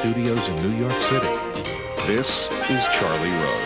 studios in New York City. This is Charlie Rose.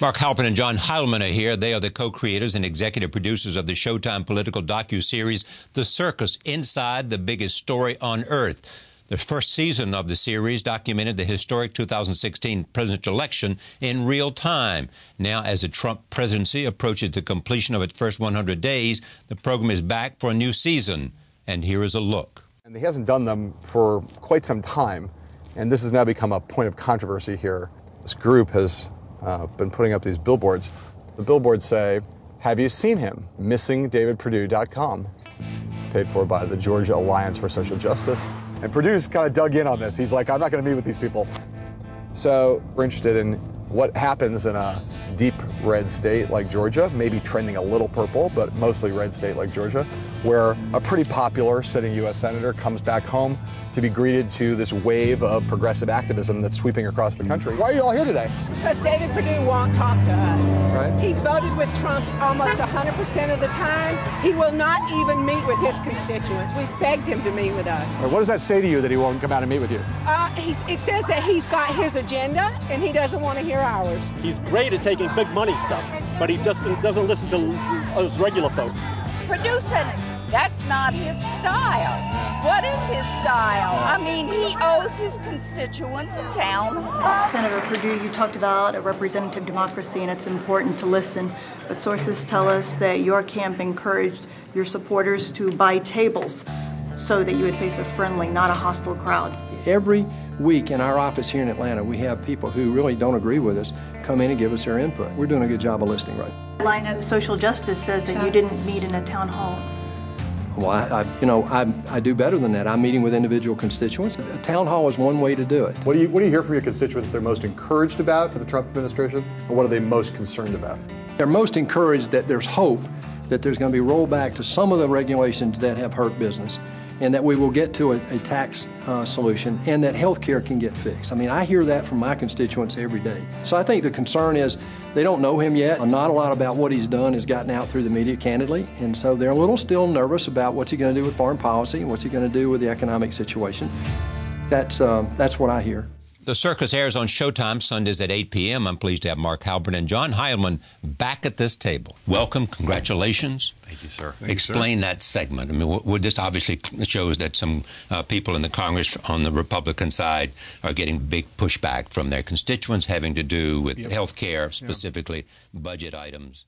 Mark Halperin and John Heilemann are here. They are the co-creators and executive producers of the Showtime political docu-series The Circus Inside the Biggest Story on Earth. The first season of the series documented the historic 2016 presidential election in real time. Now, as the Trump presidency approaches the completion of its first 100 days, the program is back for a new season. And here is a look. And he hasn't done them for quite some time, and this has now become a point of controversy here. This group has uh, been putting up these billboards. The billboards say, Have you seen him? MissingDavidPerdue.com. Paid for by the Georgia Alliance for Social Justice. And Perdue's kind of dug in on this. He's like, I'm not going to meet with these people. So we're interested in what happens in a deep red state like Georgia, maybe trending a little purple, but mostly red state like Georgia, where a pretty popular sitting U.S. Senator comes back home to be greeted to this wave of progressive activism that's sweeping across the country. Why are you all here today? Because David Perdue won't talk to us. Right. He's voted with Trump almost 100% of the time. He will not even meet with his constituents. We begged him to meet with us. What does that say to you that he won't come out and meet with you? Uh, he's, it says that he's got his agenda and he doesn't want to hear ours. He's great at taking big money stuff, but he doesn't, doesn't listen to those regular folks. Producing, that's not his style. What is his style? I mean, he owes his constituents a town. Senator Perdue, you talked about a representative democracy and it's important to listen, but sources tell us that your camp encouraged your supporters to buy tables so that you would face a friendly, not a hostile crowd. Every week in our office here in Atlanta, we have people who really don't agree with us come in and give us their input. We're doing a good job of listening right. Line of social justice says that you didn't meet in a town hall. Well, I, I you know, I, I do better than that. I'm meeting with individual constituents. A town hall is one way to do it. What do you What do you hear from your constituents they're most encouraged about for the Trump administration, and what are they most concerned about? They're most encouraged that there's hope that there's going to be rollback to some of the regulations that have hurt business and that we will get to a, a tax uh, solution and that health care can get fixed. I mean, I hear that from my constituents every day. So I think the concern is they don't know him yet. Not a lot about what he's done has gotten out through the media, candidly, and so they're a little still nervous about what's he going to do with foreign policy and what's he going to do with the economic situation. That's, uh, that's what I hear. The circus airs on Showtime Sundays at 8 p.m. I'm pleased to have Mark Halperin and John Heilemann back at this table. Welcome, congratulations. Thank you, sir. Thank Explain you, sir. that segment. I mean, what, this obviously shows that some uh, people in the Congress on the Republican side are getting big pushback from their constituents having to do with Yep. health care, specifically budget items.